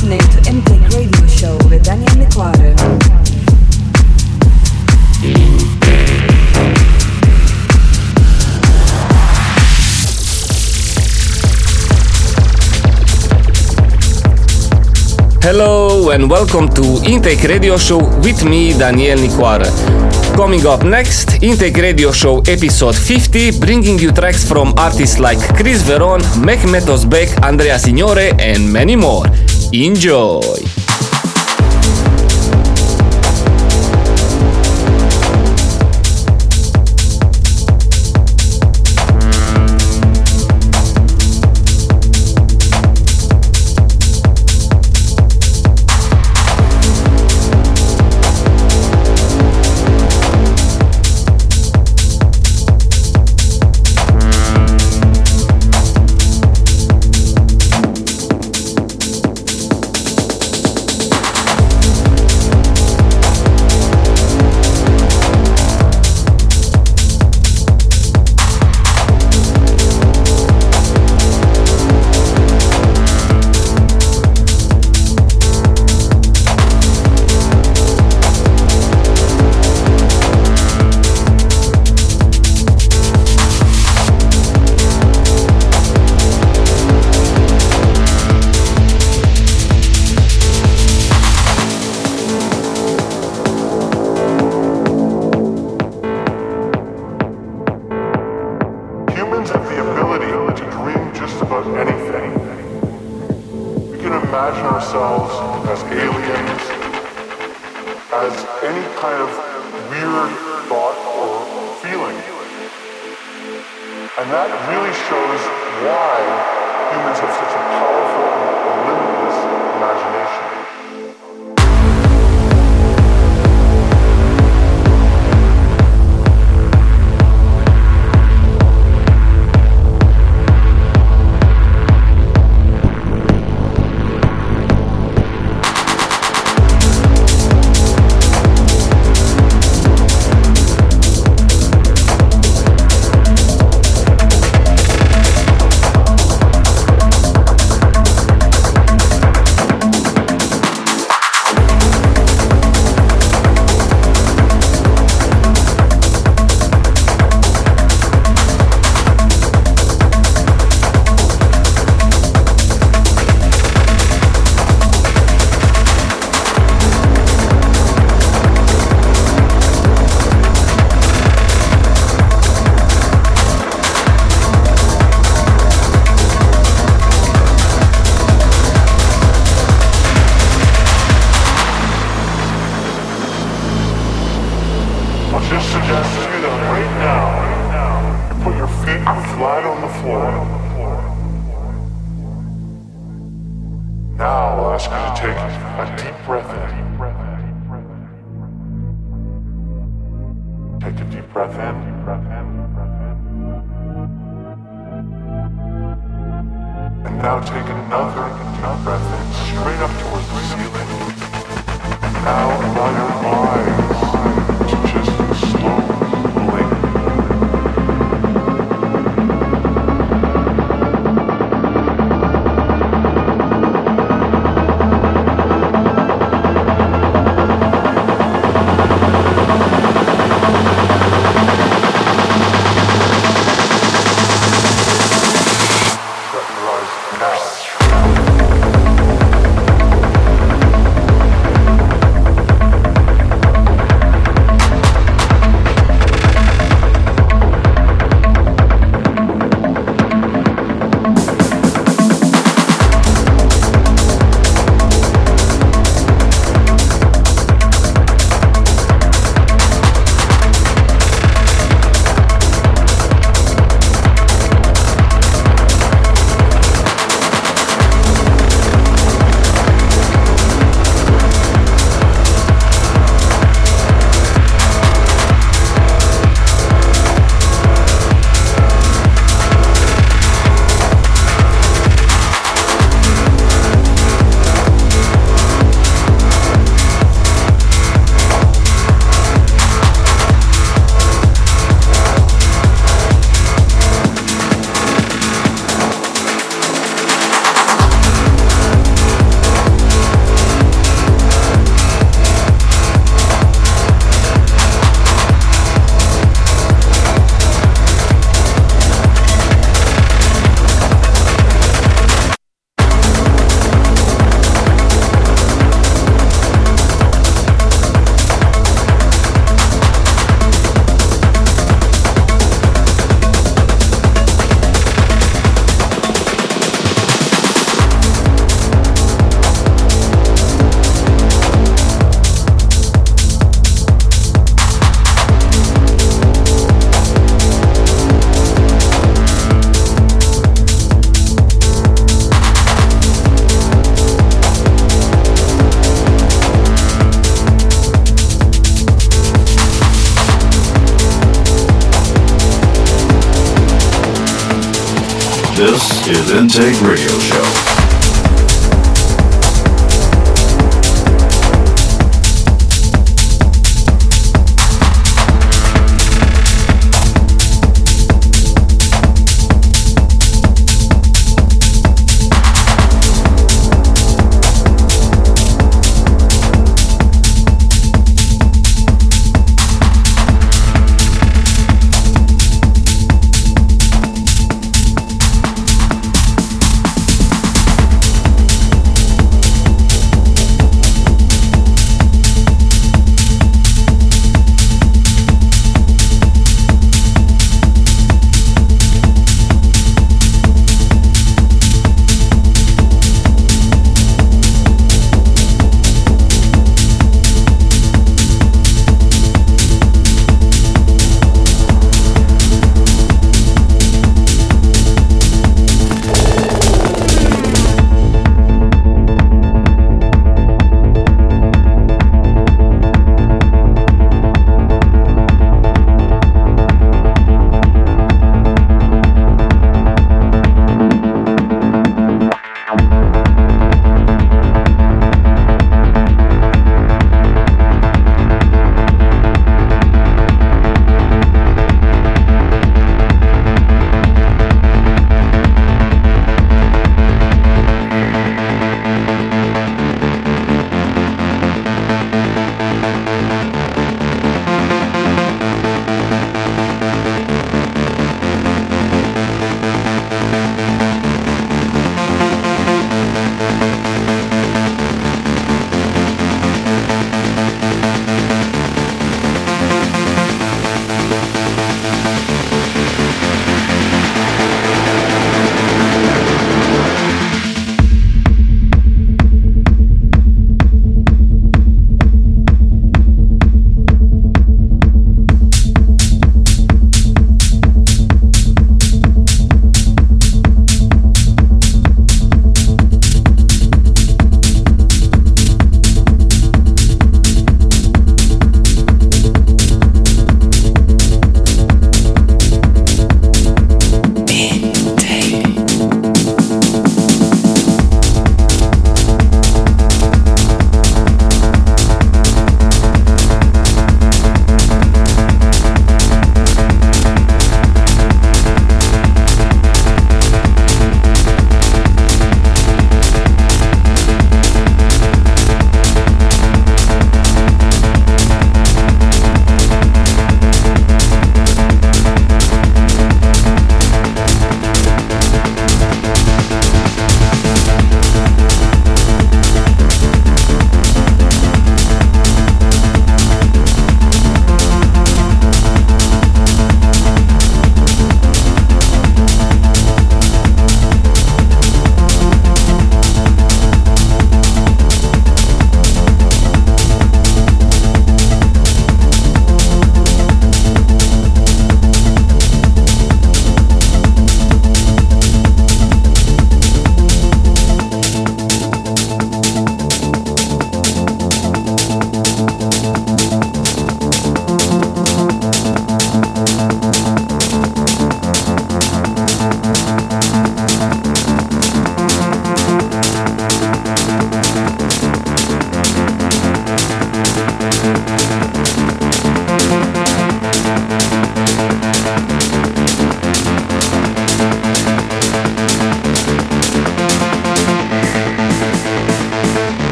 listening to Intake Radio Show with Daniel Nicoara. And welcome to Intake Radio Show with me, Daniel Nicoara. Coming up next, Intake Radio Show episode 50, bringing you tracks from artists like Chris Veron, Mehmet Özbek, Andrea Signore, and many more. Enjoy! can imagine ourselves as aliens, as any kind of weird thought or feeling. And that really shows why humans have such a powerful Intake Radio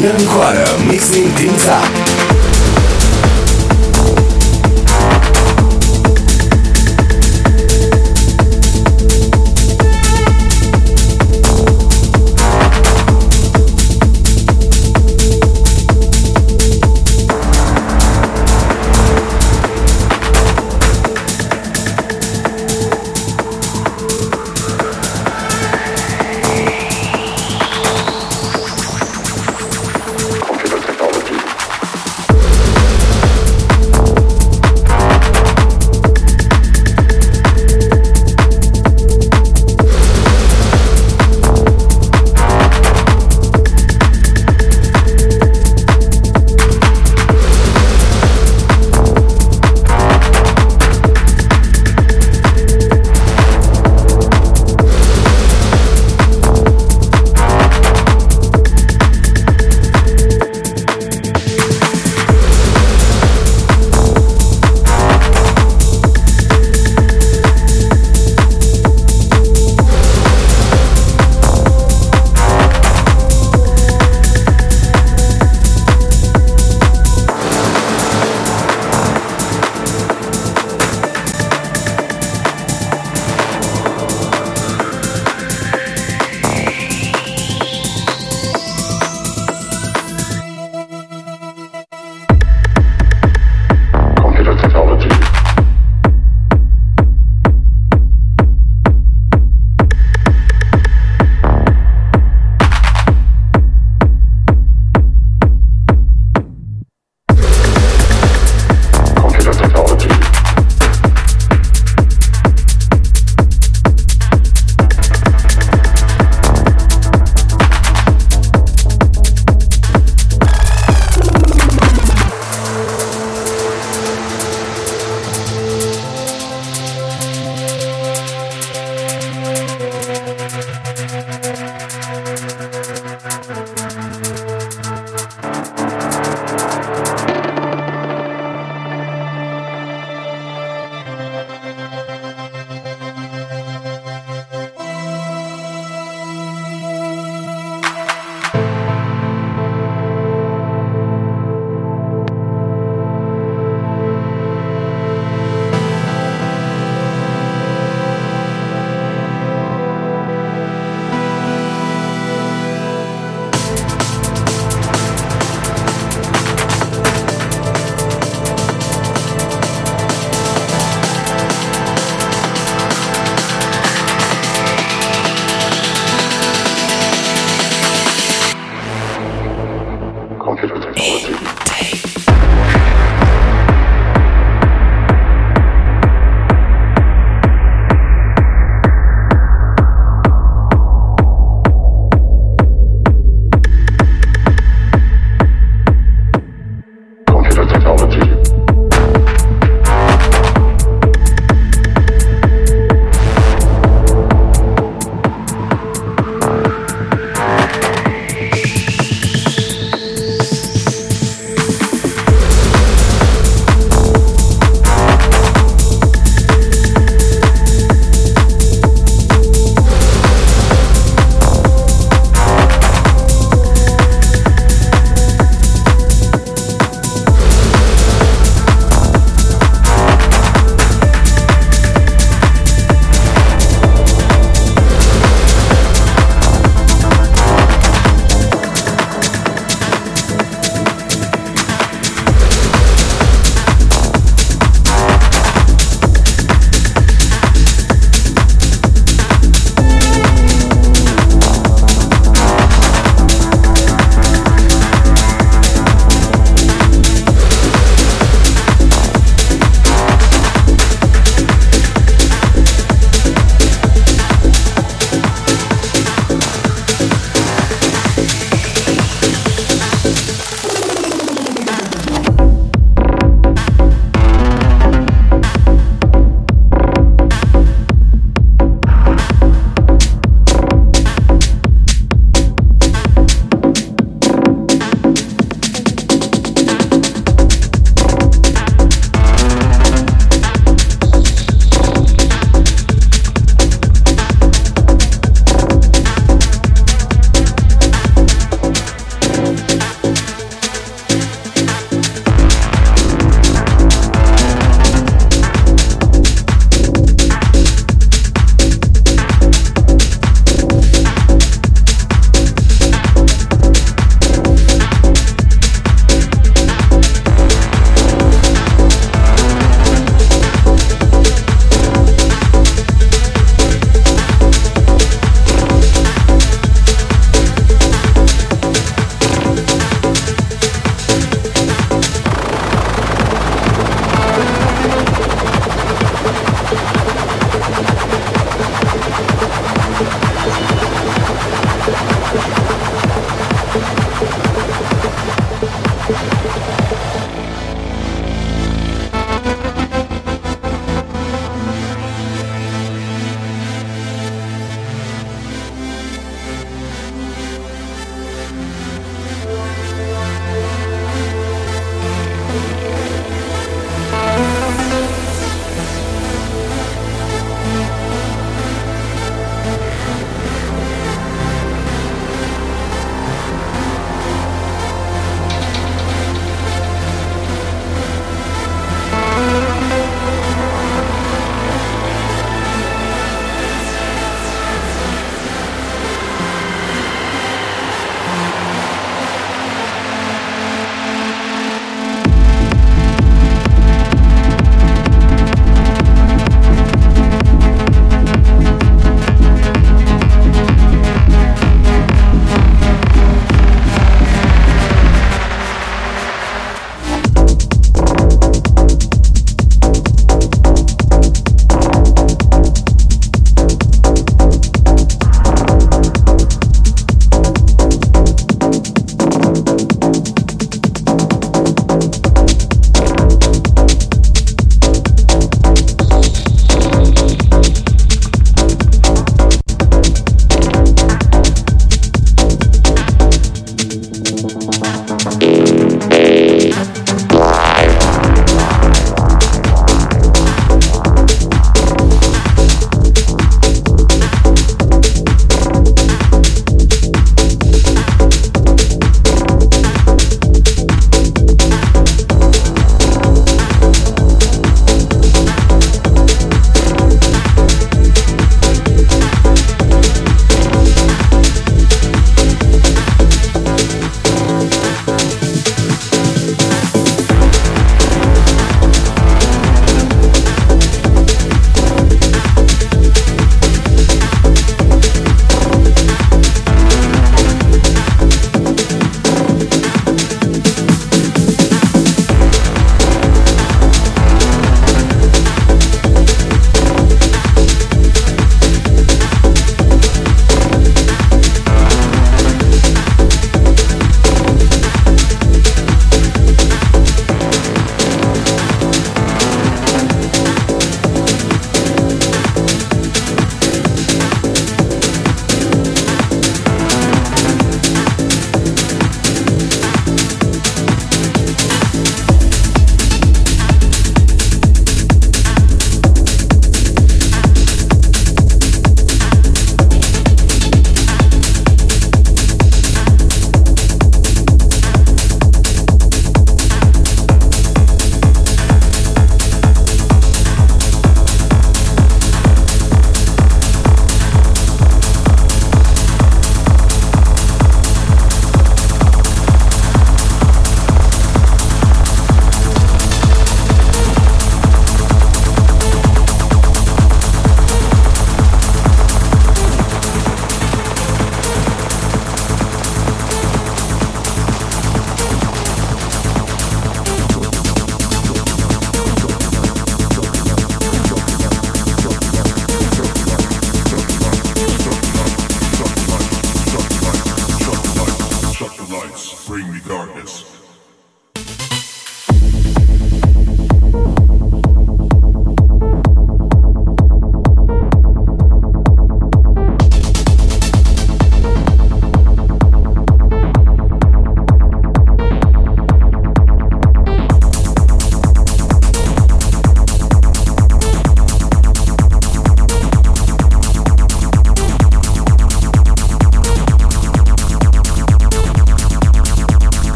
Daniel Nicoara, mixing things up.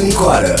With Daniel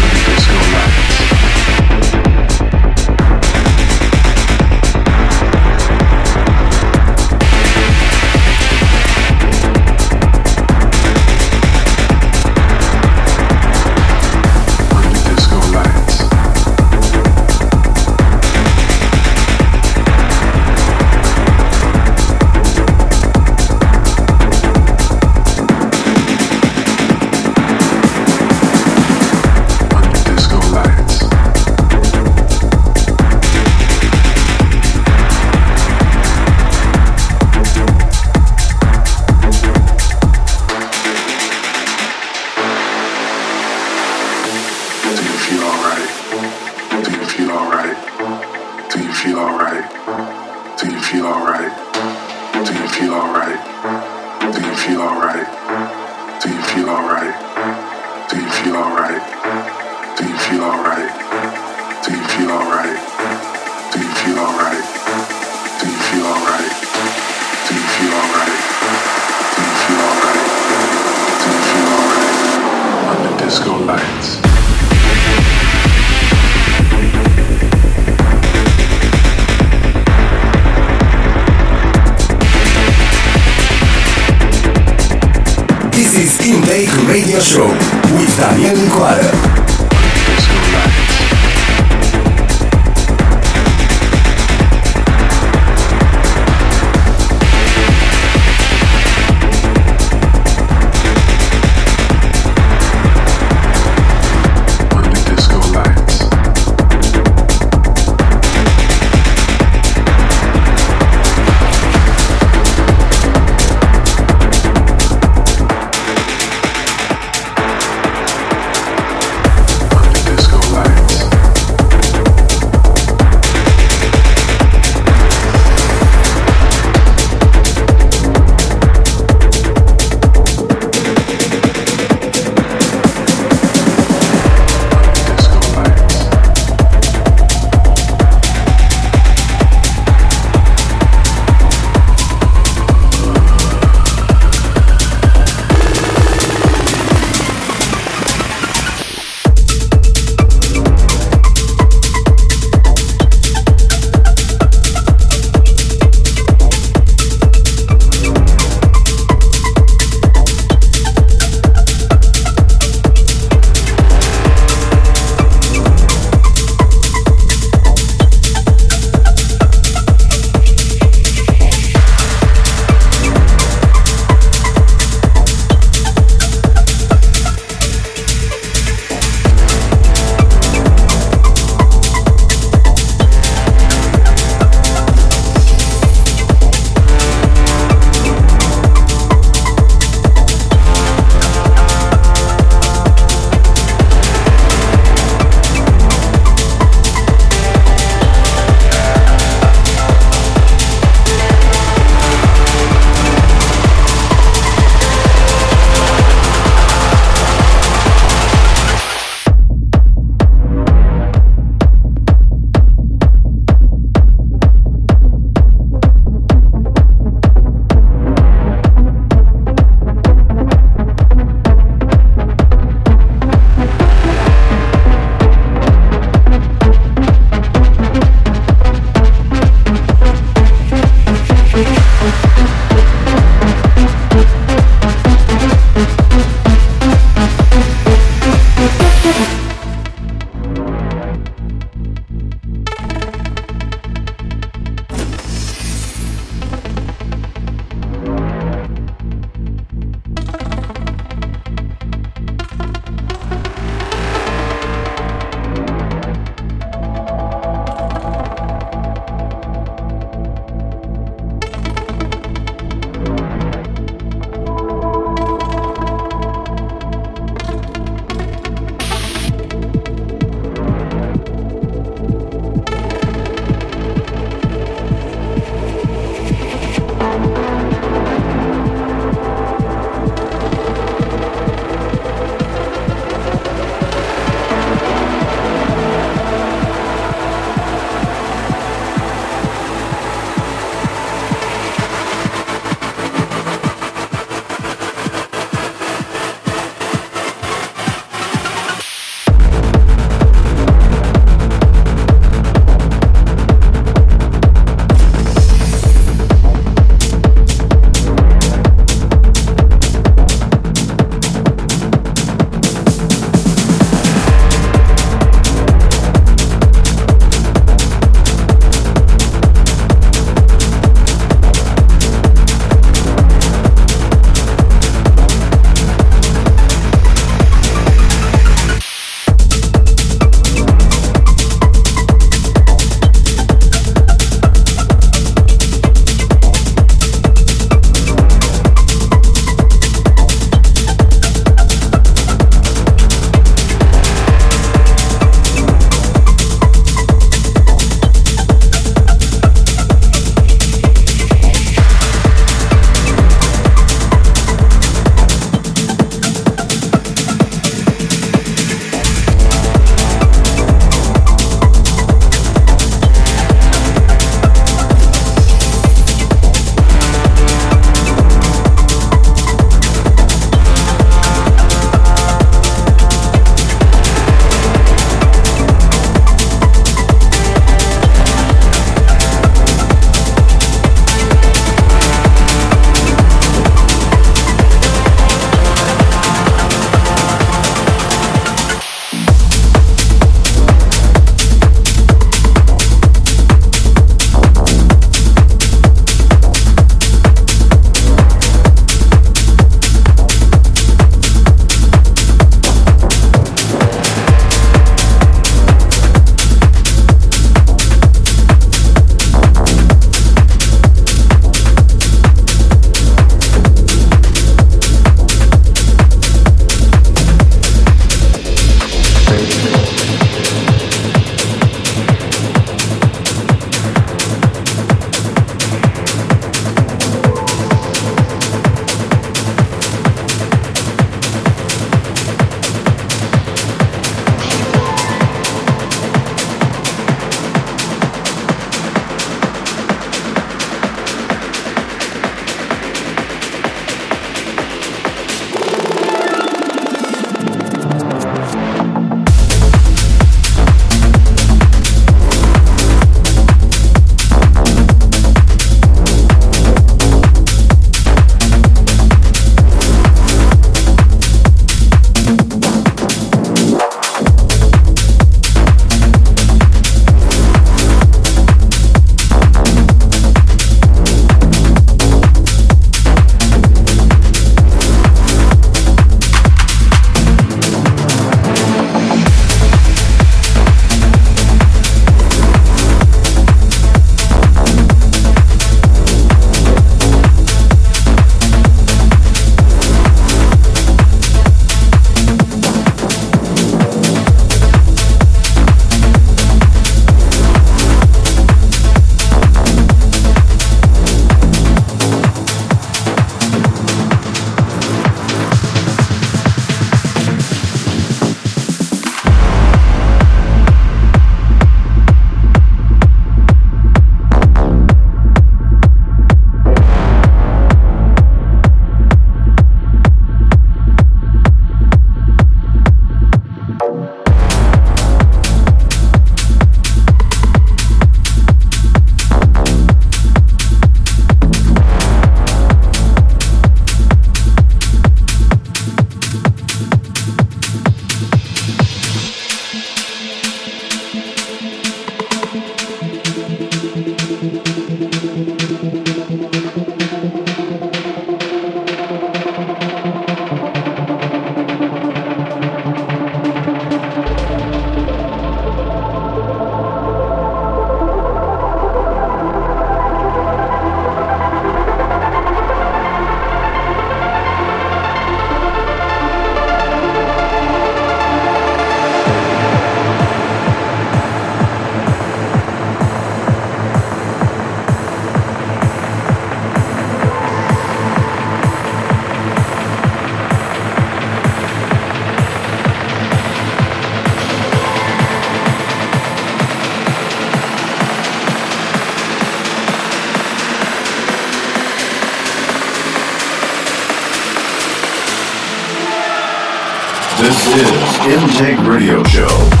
Intake Radio Show.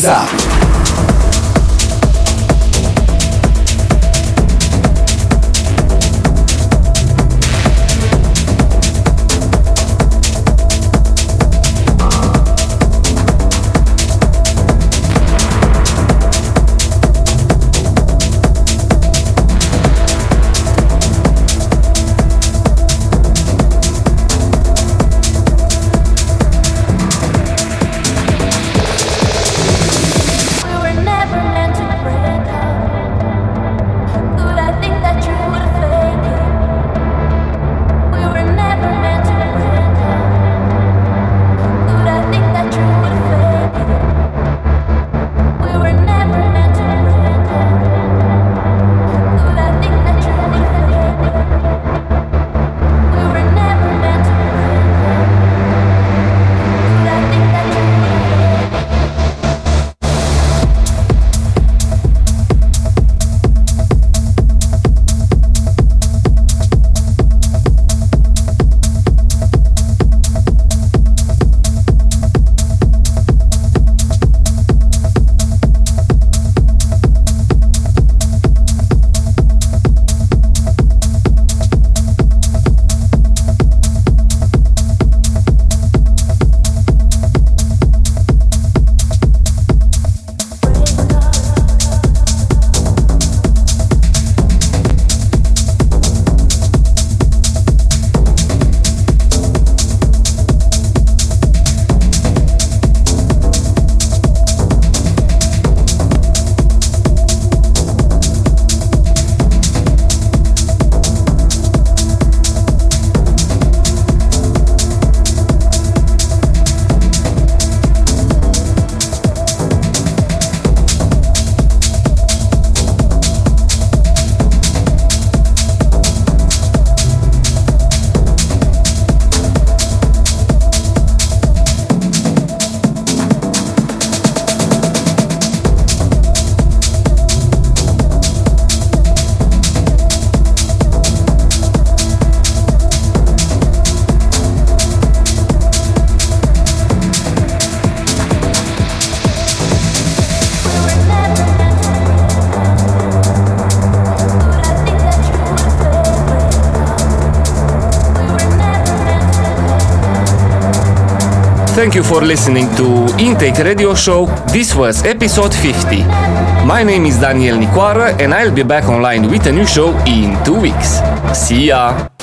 Mixing Thank you for listening to Intake Radio Show. This was episode 50. My name is Daniel Nicoara and I'll be back online with a new show in two weeks. See ya!